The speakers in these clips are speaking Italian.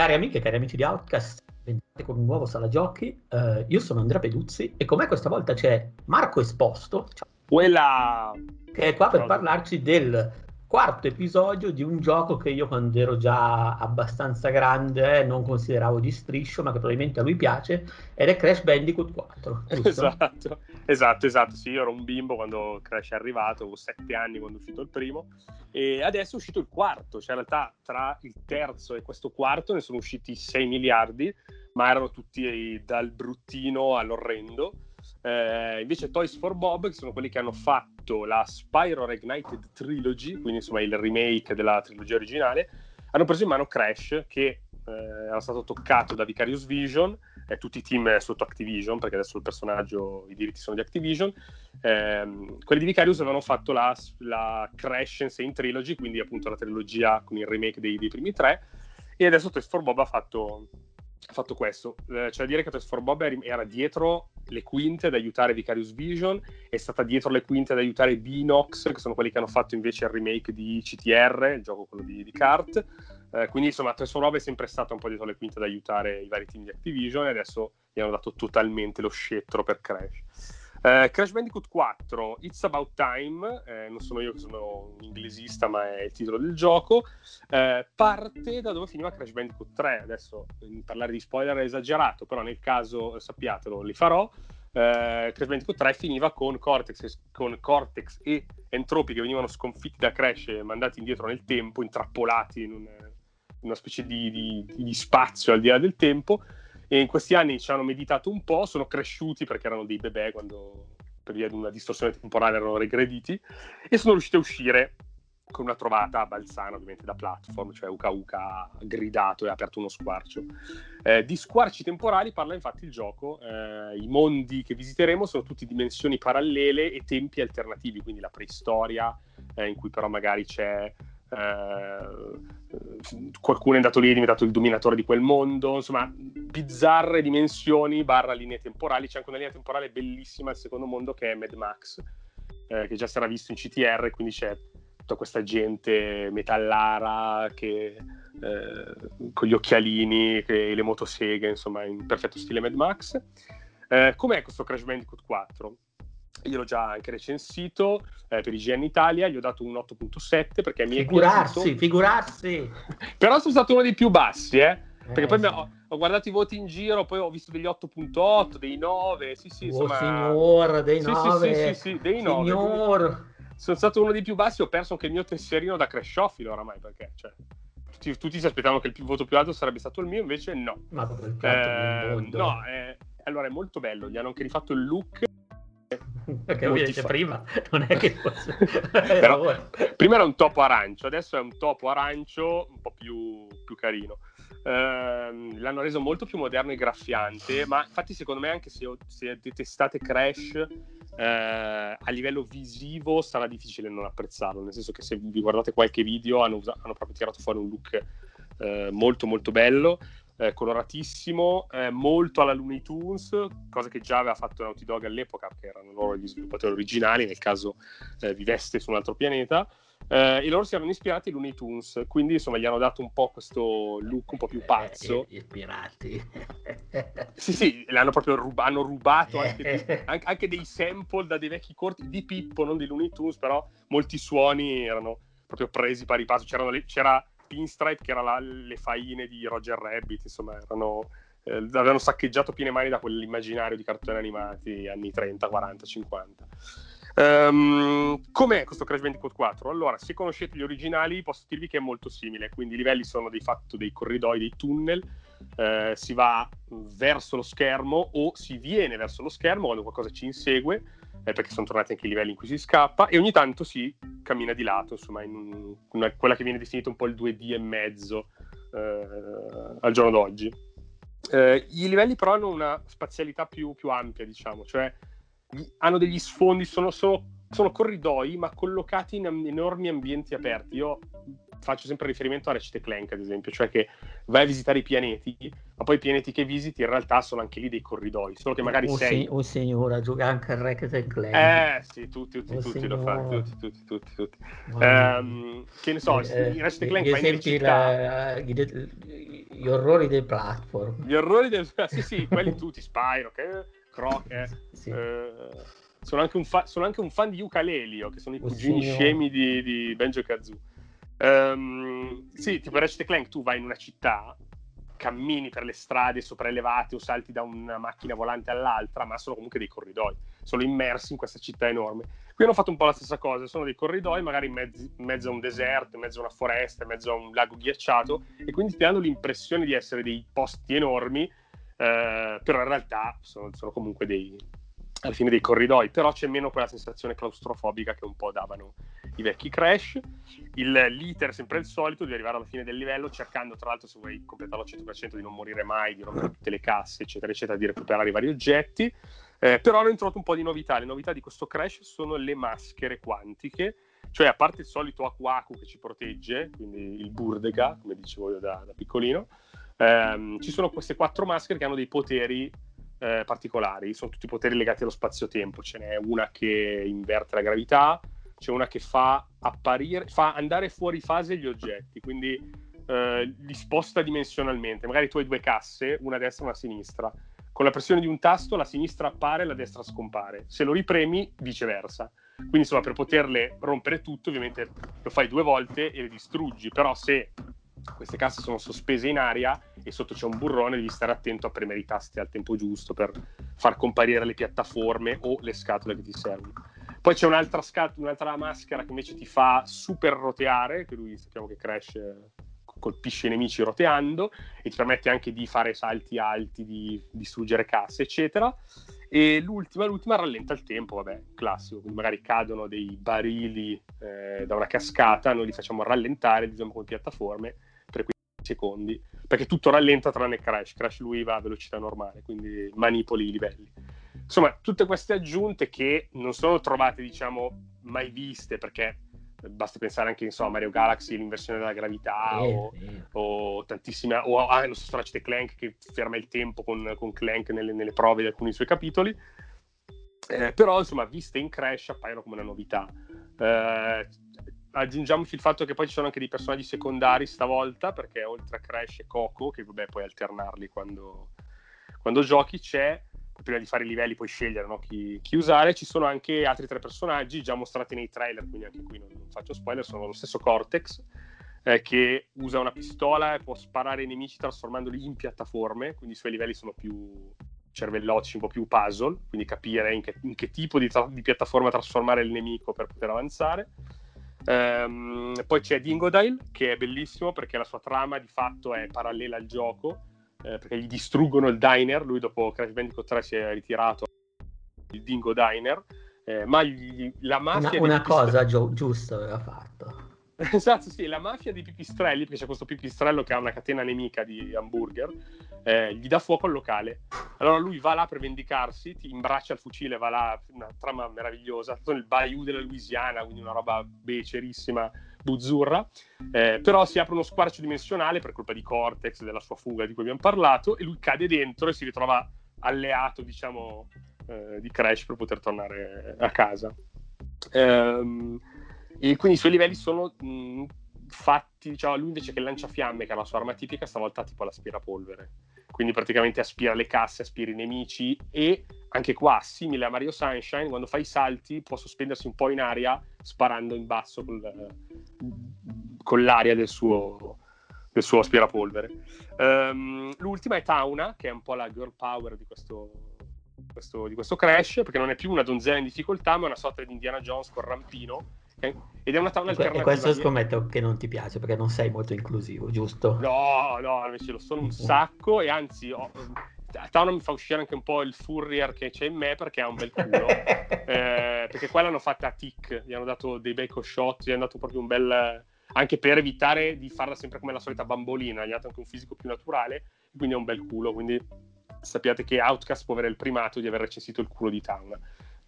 Cari amiche e cari amici di Outcast, benvenuti con un nuovo Sala Giochi. Uh, io sono Andrea Peduzzi e con me questa volta c'è Marco Esposto, Quella... che è qua per parlarci del quarto episodio di un gioco che io quando ero già abbastanza grande non consideravo di striscio, ma che probabilmente a lui piace, ed è Crash Bandicoot 4. Esatto, esatto, esatto, sì, io ero un bimbo quando Crash è arrivato, avevo sette anni quando è uscito il primo, e adesso è uscito il quarto, cioè in realtà tra il terzo e questo quarto ne sono usciti 6 miliardi, ma erano tutti dal bruttino all'orrendo, eh, invece Toys for Bob, che sono quelli che hanno fatto la Spyro Ignited Trilogy, quindi insomma il remake della trilogia originale, hanno preso in mano Crash, che eh, era stato toccato da Vicarious Vision, eh, tutti i team sotto Activision, perché adesso il personaggio, i diritti sono di Activision. Eh, quelli di Vicarious avevano fatto la, la Crash Insane Trilogy, quindi appunto la trilogia con il remake dei, dei primi tre, e adesso Toys for Bob ha fatto ha fatto questo. Eh, cioè dire che Toys for Bob era dietro le quinte ad aiutare Vicarious Vision, è stata dietro le quinte ad aiutare Binox, che sono quelli che hanno fatto invece il remake di CTR, il gioco quello di, di kart. Eh, quindi insomma for Bob è sempre stata un po' dietro le quinte ad aiutare i vari team di Activision e adesso gli hanno dato totalmente lo scettro per Crash. Uh, Crash Bandicoot 4, It's About Time, eh, non sono io che sono un inglesista, ma è il titolo del gioco, uh, parte da dove finiva Crash Bandicoot 3. Adesso parlare di spoiler è esagerato, però nel caso sappiatelo, li farò. Uh, Crash Bandicoot 3 finiva con Cortex, con Cortex e Entropi che venivano sconfitti da Crash e mandati indietro nel tempo, intrappolati in, un, in una specie di, di, di spazio al di là del tempo e in questi anni ci hanno meditato un po', sono cresciuti perché erano dei bebè quando per via di una distorsione temporale erano regrediti e sono riusciti a uscire con una trovata a Balzano, ovviamente da platform, cioè Uka Uka ha gridato e ha aperto uno squarcio. Eh, di squarci temporali parla infatti il gioco, eh, i mondi che visiteremo sono tutti dimensioni parallele e tempi alternativi, quindi la preistoria, eh, in cui però magari c'è eh, qualcuno è andato lì è diventato il dominatore di quel mondo, insomma, bizzarre dimensioni barra linee temporali. C'è anche una linea temporale bellissima al secondo mondo che è Mad Max, eh, che già era visto in CTR, quindi c'è tutta questa gente metallara che, eh, con gli occhialini e le motoseghe, insomma, in perfetto stile Mad Max. Eh, com'è questo Crash Bandicoot 4? Io l'ho già anche recensito eh, per IGN Italia, gli ho dato un 8.7 perché mi è figurarsi, piaciuto. Figurarsi, Però sono stato uno dei più bassi, eh? Perché eh, poi sì. ho, ho, guardato i voti in giro, poi ho visto degli 8.8, dei 9, sì sì, insomma... Oh signor, dei 9, sì, sì, sì, sì, dei 9. Signor. Sono stato uno dei più bassi, ho perso anche il mio tesserino da crashofilo oramai, perché, cioè, tutti, tutti, si aspettavano che il voto più alto sarebbe stato il mio, invece no. Ma il eh, No, eh, allora è molto bello, gli hanno anche rifatto il look perché voi detto prima non è che fosse... Però, prima era un topo arancio adesso è un topo arancio un po' più, più carino. Eh, l'hanno reso molto più moderno e graffiante ma infatti secondo me anche se, se detestate Crash eh, a livello visivo sarà difficile non apprezzarlo nel senso che se vi guardate qualche video hanno, usato, hanno proprio tirato fuori un look eh, molto molto bello eh, coloratissimo, eh, molto alla Looney Tunes, cosa che già aveva fatto Naughty Dog all'epoca, perché erano loro gli sviluppatori originali, nel caso eh, viveste su un altro pianeta. Eh, e loro si erano ispirati ai Looney Tunes, quindi insomma gli hanno dato un po' questo look un po' più pazzo. Eh, ispirati. sì, sì, l'hanno proprio ruba- hanno rubato anche, anche, anche, dei sample da dei vecchi corti di Pippo, non dei Looney Tunes, però molti suoni erano proprio presi pari passo. C'erano, c'era Pinstripe, che era la, le faine di Roger Rabbit, insomma, erano, eh, avevano saccheggiato piene mani da quell'immaginario di cartoni animati anni 30, 40, 50. Um, com'è questo Crash Bandicoot 4? Allora, se conoscete gli originali, posso dirvi che è molto simile. Quindi i livelli sono di fatto dei corridoi, dei tunnel. Eh, si va verso lo schermo o si viene verso lo schermo quando qualcosa ci insegue eh, perché sono tornati anche i livelli in cui si scappa, e ogni tanto si cammina di lato, insomma, in una, quella che viene definita un po' il 2D e mezzo eh, al giorno d'oggi. Eh, I livelli però hanno una spazialità più, più ampia, diciamo, cioè hanno degli sfondi, sono, sono, sono corridoi ma collocati in enormi ambienti aperti. Io faccio sempre riferimento a Ratchet Clank, ad esempio, cioè che vai a visitare i pianeti, ma poi i pianeti che visiti in realtà sono anche lì dei corridoi, solo che magari oh, sei... oh signora, gioca anche a Ratchet Clank. Eh sì, tutti, tutti, oh, tutti lo fanno, tutti, tutti, tutti, tutti. Um, che ne so, eh, in Ratchet Clank vai nelle città... La, i, gli orrori dei platform. Gli orrori del... Sì, sì, quelli tutti, Spyro, che... Croc, eh. sì. eh, sono, anche fa... sono, anche un fan di Ukulelio, che sono i cugini Ussino. scemi di, di Benjo Kazoo. Um, sì, tipo Ratchet Clank, tu vai in una città cammini per le strade sopraelevate o salti da una macchina volante all'altra, ma sono comunque dei corridoi, sono immersi in questa città enorme. Qui hanno fatto un po' la stessa cosa, sono dei corridoi magari in mezzo, in mezzo a un deserto, in mezzo a una foresta, in mezzo a un lago ghiacciato e quindi ti danno l'impressione di essere dei posti enormi, eh, però in realtà sono, sono comunque dei, alla fine dei corridoi, però c'è meno quella sensazione claustrofobica che un po' davano i vecchi Crash. Il, l'iter è sempre il solito, di arrivare alla fine del livello, cercando tra l'altro se vuoi completarlo al 100% di non morire mai, di rompere tutte le casse, eccetera, eccetera, di recuperare i vari oggetti. Eh, però hanno introdotto un po' di novità. Le novità di questo Crash sono le maschere quantiche, cioè a parte il solito Aku che ci protegge, quindi il Burdega, come dicevo io da, da piccolino, ehm, ci sono queste quattro maschere che hanno dei poteri eh, particolari, sono tutti poteri legati allo spazio-tempo, ce n'è una che inverte la gravità, c'è una che fa apparire, fa andare fuori fase gli oggetti, quindi eh, li sposta dimensionalmente, magari tu hai due casse, una a destra e una a sinistra, con la pressione di un tasto la sinistra appare e la destra scompare, se lo ripremi viceversa. Quindi insomma per poterle rompere tutto ovviamente lo fai due volte e le distruggi, però se queste casse sono sospese in aria e sotto c'è un burrone, devi stare attento a premere i tasti al tempo giusto per far comparire le piattaforme o le scatole che ti servono. Poi c'è un'altra, scat- un'altra maschera che invece ti fa super roteare, che lui sappiamo che Crash colpisce i nemici roteando e ti permette anche di fare salti alti, di distruggere casse, eccetera. E l'ultima, l'ultima rallenta il tempo, vabbè, classico, quindi magari cadono dei barili eh, da una cascata, noi li facciamo rallentare, diciamo come piattaforme, per 15 secondi, perché tutto rallenta tranne Crash, Crash lui va a velocità normale, quindi manipoli i livelli. Insomma, tutte queste aggiunte che non sono trovate, diciamo, mai viste, perché basta pensare anche a Mario Galaxy, l'inversione della gravità eh, o, eh. o, tantissime o ah, lo stesso Ratchet Clank che ferma il tempo con, con Clank nelle, nelle, prove di alcuni suoi capitoli eh, però insomma viste in Crash appaiono come una novità eh, aggiungiamoci il fatto che poi ci sono anche dei personaggi secondari stavolta perché oltre a Crash e Coco che vabbè puoi alternarli quando, quando giochi c'è prima di fare i livelli puoi scegliere no, chi, chi, usare. Ci sono anche altri tre personaggi già mostrati nei trailer, quindi anche qui non, non faccio spoiler, sono lo stesso Cortex, eh, che usa una pistola e può sparare ai nemici trasformandoli in piattaforme, quindi i suoi livelli sono più cervellotici, un po' più puzzle, quindi capire in che, in che tipo di, tra- di, piattaforma trasformare il nemico per poter avanzare. Um, poi c'è Dingodile, che è bellissimo perché la sua trama di fatto è parallela al gioco, eh, perché gli distruggono il diner, lui dopo Crash Bandicoot 3 si è ritirato il Dingo Diner, eh, ma gli, la mafia... Una, una cosa gio- giusta aveva fatto. esatto, sì, la mafia dei pipistrelli, perché c'è questo pipistrello che ha una catena nemica di hamburger, eh, gli dà fuoco al locale. Allora lui va là per vendicarsi, ti imbraccia il fucile, va là, una trama meravigliosa, tutto nel bayou della Louisiana, quindi una roba becerissima, buzzurra, eh, però si apre uno squarcio dimensionale per colpa di Cortex, della sua fuga di cui abbiamo parlato, e lui cade dentro e si ritrova alleato, diciamo, eh, di Crash per poter tornare a casa. Ehm, e quindi i suoi livelli sono mh, fatti, diciamo, lui invece che lancia fiamme, che è la sua arma tipica, stavolta tipo l'aspirapolvere. Quindi praticamente aspira le casse, aspira i nemici e anche qua, simile a Mario Sunshine, quando fa i salti può sospendersi un po' in aria sparando in basso col, con l'aria del suo, del suo aspirapolvere. Um, l'ultima è Tauna, che è un po' la girl power di questo, questo, di questo Crash, perché non è più una donzella in difficoltà, ma è una sorta di Indiana Jones con rampino ed è una Tauna alternativa. E questo scommetto che non ti piace perché non sei molto inclusivo, giusto? No, no, invece lo sono un sacco e anzi ho, Tauna mi fa uscire anche un po' il Furrier che c'è in me perché ha un bel culo. eh, perché qua l'hanno fatta a tic, gli hanno dato dei bei shot, gli hanno dato proprio un bel... anche per evitare di farla sempre come la solita bambolina, gli hanno dato anche un fisico più naturale, quindi ha un bel culo, quindi sappiate che Outcast può avere il primato di aver recensito il culo di Tauna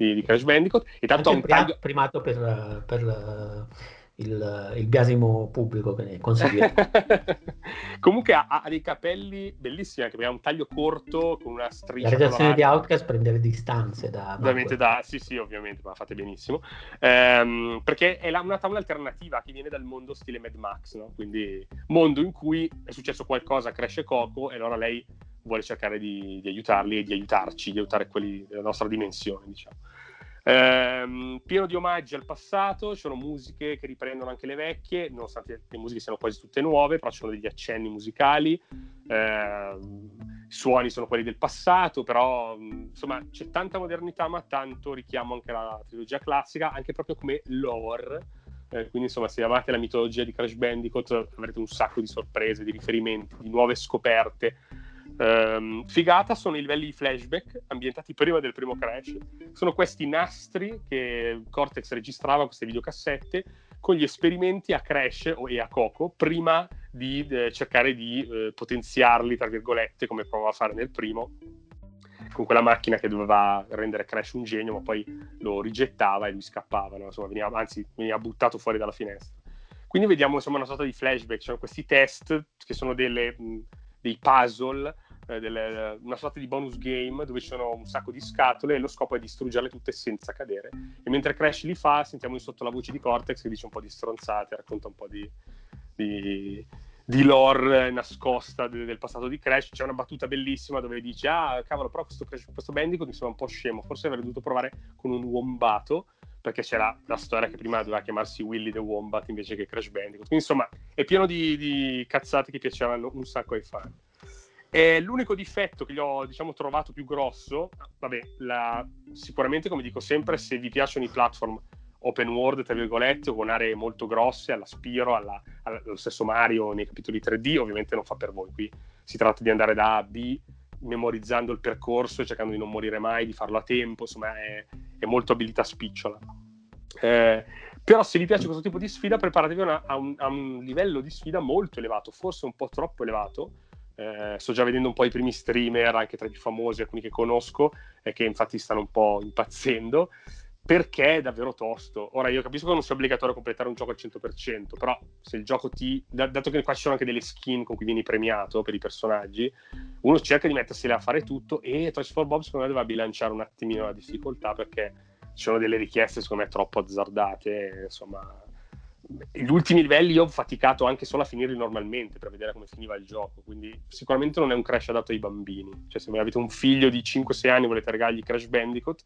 di, di Crash Bandicoot. E tanto ha un taglio... primato per, per il, il biasimo pubblico che ne consiglio. Comunque ha, ha, dei capelli bellissimi anche perché ha un taglio corto con una striscia. La redazione di Outcast prende le distanze da... Ovviamente da... Sì, sì, ovviamente, ma fate benissimo. Ehm, perché è la, una tavola alternativa che viene dal mondo stile Mad Max, no? Quindi mondo in cui è successo qualcosa, cresce Coco e allora lei vuole cercare di, di aiutarli e di aiutarci, di aiutare quelli della nostra dimensione, diciamo. Ehm, pieno di omaggi al passato, ci sono musiche che riprendono anche le vecchie, nonostante le musiche siano quasi tutte nuove, però ci sono degli accenni musicali, ehm, i suoni sono quelli del passato, però insomma c'è tanta modernità ma tanto richiamo anche alla trilogia classica, anche proprio come lore. Eh, quindi insomma se amate la mitologia di Crash Bandicoot avrete un sacco di sorprese, di riferimenti, di nuove scoperte Um, figata sono i livelli di flashback ambientati prima del primo crash. Sono questi nastri che Cortex registrava, queste videocassette, con gli esperimenti a Crash e a Coco prima di eh, cercare di eh, potenziarli, tra virgolette, come provava a fare nel primo, con quella macchina che doveva rendere Crash un genio, ma poi lo rigettava e lui scappava, no? insomma, veniva, anzi veniva buttato fuori dalla finestra. Quindi vediamo insomma una sorta di flashback, cioè questi test che sono delle, mh, dei puzzle eh, delle, una sorta di bonus game dove ci sono un sacco di scatole e lo scopo è distruggerle tutte senza cadere. E mentre Crash li fa, sentiamo in sotto la voce di Cortex che dice un po' di stronzate, racconta un po' di, di, di lore nascosta del, passato di Crash. C'è una battuta bellissima dove dice: Ah, cavolo, però questo, Crash, questo Bandicoot mi sembra un po' scemo. Forse avrei dovuto provare con un wombato. Perché c'era la storia che prima doveva chiamarsi Willy the Wombat invece che Crash Bandicoot. Quindi insomma è pieno di, di cazzate che piacevano un sacco ai fan. E l'unico difetto che gli ho diciamo, trovato più grosso, vabbè, la, sicuramente come dico sempre, se vi piacciono i platform open world, tra virgolette, o con aree molto grosse, alla Spiro, alla, allo stesso Mario nei capitoli 3D, ovviamente non fa per voi. Qui si tratta di andare da A a B, memorizzando il percorso cercando di non morire mai, di farlo a tempo, insomma è, è molto abilità spicciola. Eh, però se vi piace questo tipo di sfida, preparatevi una, a, un, a un livello di sfida molto elevato, forse un po' troppo elevato, eh, sto già vedendo un po' i primi streamer, anche tra i più famosi, alcuni che conosco, e che infatti stanno un po' impazzendo, perché è davvero tosto. Ora, io capisco che non sia obbligatorio completare un gioco al 100%, però se il gioco ti... dato che qua ci sono anche delle skin con cui vieni premiato per i personaggi, uno cerca di mettersele a fare tutto e Toys for Bob secondo me doveva bilanciare un attimino la difficoltà perché ci sono delle richieste secondo me troppo azzardate, insomma gli ultimi livelli io ho faticato anche solo a finirli normalmente per vedere come finiva il gioco, quindi sicuramente non è un Crash adatto ai bambini. Cioè, se avete un figlio di 5-6 anni e volete regalargli Crash Bandicoot,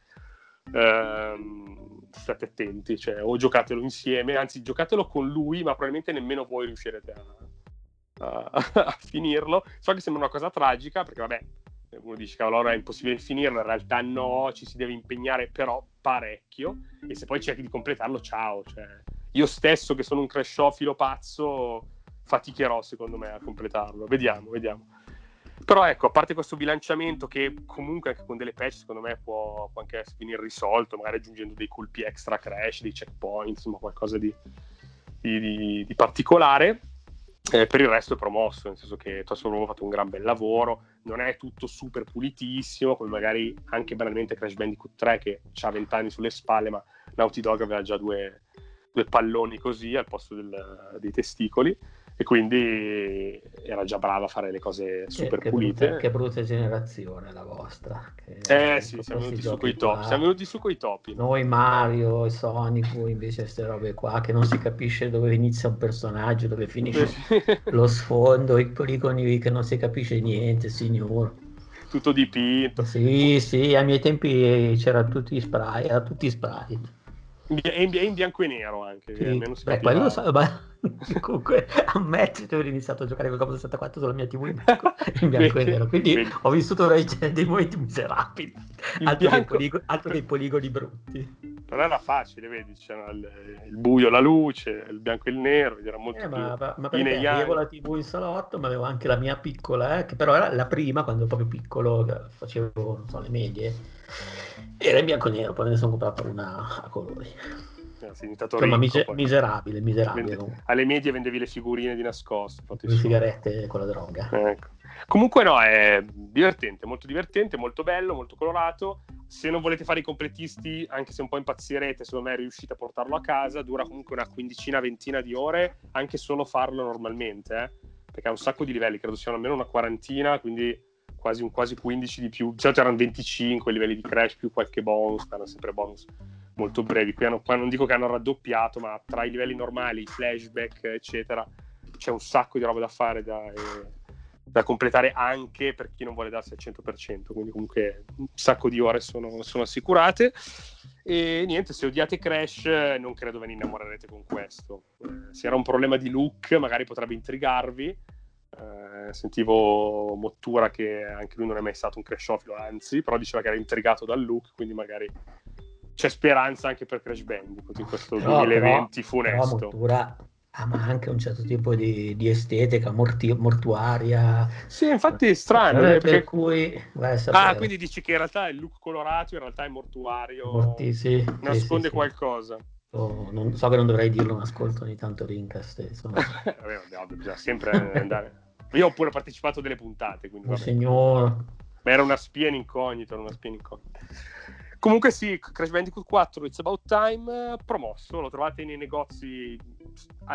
ehm, state attenti, cioè, o giocatelo insieme, anzi giocatelo con lui, ma probabilmente nemmeno voi riuscirete a, a, a finirlo. So che sembra una cosa tragica, perché vabbè, uno dice cavolo allora è impossibile finirlo, in realtà no, ci si deve impegnare però parecchio, e se poi cerchi di completarlo, ciao, cioè io stesso, che sono un crashofilo pazzo, faticherò secondo me a completarlo. Vediamo, vediamo. Però ecco, a parte questo bilanciamento che comunque anche con delle patch secondo me può, può anche venire risolto, magari aggiungendo dei colpi extra crash, dei checkpoint, insomma qualcosa di, di, di, di particolare. Eh, per il resto è promosso, nel senso che Toss ha fatto un gran bel lavoro, non è tutto super pulitissimo, come magari anche banalmente Crash Bandicoot 3 che ha 20 anni sulle spalle, ma Naughty Dog aveva già due, due palloni così al posto del, dei testicoli e quindi era già brava a fare le cose super che, pulite. Brutta, che brutta generazione la vostra. eh sì, siamo venuti, su coi topi, siamo venuti su coi topi. Noi Mario e Sonic, invece queste robe qua che non si capisce dove inizia un personaggio, dove finisce lo sfondo, i poligoni che non si capisce niente, signor. Tutto dipinto. Sì, sì, ai miei tempi c'erano tutti spray, era tutti spray. È in, bianco e nero anche. Sì. Almeno si Beh, quello so, ma comunque ammetto di aver iniziato a giocare con Commodore 64 sulla mia TV in bianco, in bianco e nero. Quindi ho vissuto dei momenti miserabili. Altro, dei poligo- altro dei poligoni brutti. Però era facile, vedi, c'era il, il, buio, la luce, il bianco e il nero, era molto eh, ma, ma, ma perché avevo la TV in salotto, ma avevo anche la mia piccola, eh, che però era la prima, quando ero proprio piccolo, facevo, non so, le medie era in bianco e nero, poi ne sono comprato una a colori. Insomma, mise- miserabile, miserabile. Vende- alle medie vendevi le figurine di nascosto. Le sigarette con la droga. Ecco. Comunque no, è divertente, molto divertente, molto bello, molto colorato. Se non volete fare i completisti, anche se un po' impazzirete, secondo me riuscite a portarlo a casa. Dura comunque una quindicina, ventina di ore, anche solo farlo normalmente, eh? perché ha un sacco di livelli, credo siano almeno una quarantina, quindi quasi, un, quasi 15 di più. Di solito erano 25 livelli di crash più qualche bonus, erano sempre bonus molto brevi. Qui, hanno, qua non dico che hanno raddoppiato, ma tra i livelli normali, flashback, eccetera, c'è un sacco di roba da fare da, eh, da completare anche per chi non vuole darsi al 100%. Quindi, comunque, un sacco di ore sono, sono assicurate. E niente, se odiate Crash, non credo ve ne innamorerete con questo. Eh, se era un problema di look, magari potrebbe intrigarvi. Eh, sentivo Mottura che anche lui non è mai stato un crashofilo, anzi, però diceva che era intrigato dal look, quindi magari c'è speranza anche per Crash Bandicoot in questo no, 2020 però, funesto. Però Mottura ama anche un certo tipo di, di estetica morti, mortuaria. Sì, infatti è strano. Eh, perché... Per cui, ah, quindi dici che in realtà il look colorato in realtà è mortuario, Morti, sì, nasconde sì, sì, qualcosa. Oh, non, so che non dovrei dirlo, ma ascolto ogni tanto Rincast. Insomma. Vabbè, bisogna sempre andare. Io ho pure partecipato a delle puntate, quindi oh, signor. Ma era una spia in incognito, era una spia in incognito. Comunque sì, Crash Bandicoot 4 It's About Time promosso, lo trovate nei negozi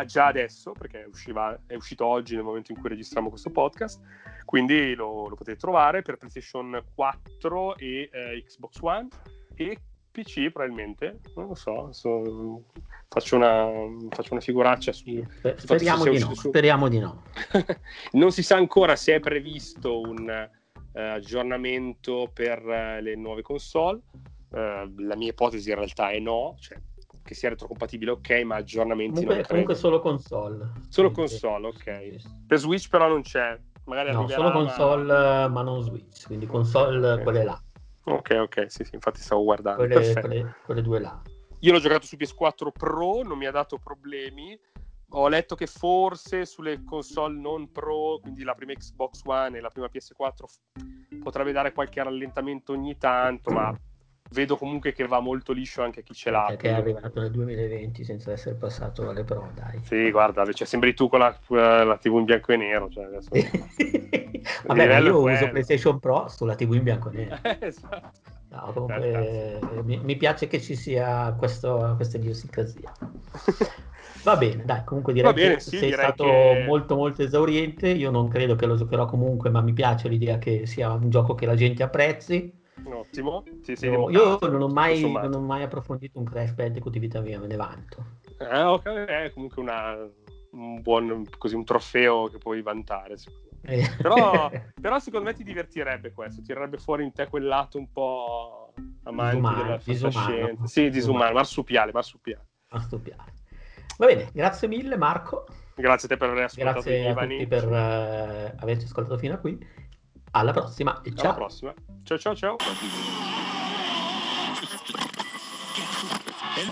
già adesso perché usciva, è uscito oggi nel momento in cui registriamo questo podcast, quindi lo, lo potete trovare per PlayStation 4 e eh, Xbox One e PC probabilmente, non lo so, so faccio, una, faccio, una, figuraccia su... Speriamo, di no, su... speriamo di no. non si sa ancora se è previsto un uh, aggiornamento per uh, le nuove console, uh, la mia ipotesi in realtà è no, cioè che sia retrocompatibile ok, ma aggiornamenti comunque, non comunque solo console. Solo console, ok. Per Switch però non c'è, magari No, solo console ma... ma... non Switch, quindi console okay. quelle là. Ok, ok, sì, sì, infatti stavo guardando. Quelle, quelle, quelle due là. Io l'ho giocato su PS4 Pro, non mi ha dato problemi. Ho letto che forse sulle console non Pro, quindi la prima Xbox One e la prima PS4, potrebbe dare qualche rallentamento ogni tanto, ma vedo comunque che va molto liscio anche chi ce l'ha. Perché è arrivato nel 2020 senza essere passato alle Pro, dai. Sì, guarda, cioè, sembri tu con la, la, TV in bianco e nero. Cioè, adesso... Vabbè, io uso PlayStation Pro sulla TV in bianco e nero. esatto. No, comunque, mi, mi, piace che ci sia questo, questa idiosincrasia. Va bene, dai, comunque direi bene, che sì, sei direi stato che... molto molto esauriente. Io non credo che lo giocherò comunque, ma mi piace l'idea che sia un gioco che la gente apprezzi. Ottimo. Sì, sì, io, io non, ho mai, non, ho mai, approfondito un Crash Bandicoot di vita mia, me ne vanto. Eh, ok, è comunque una, un buon così, un trofeo che puoi vantare. Eh. Però, però, secondo me ti divertirebbe questo, tirerebbe fuori in te quel lato un po' amante disumano, della fantascienza. Sì, disumano, marsupiale, marsupiale. Marsupiale. Va bene, grazie mille Marco. Grazie a te per aver ascoltato Grazie a tutti per uh, averci ascoltato fino a qui alla prossima e ciao. Alla prossima. Ciao ciao ciao.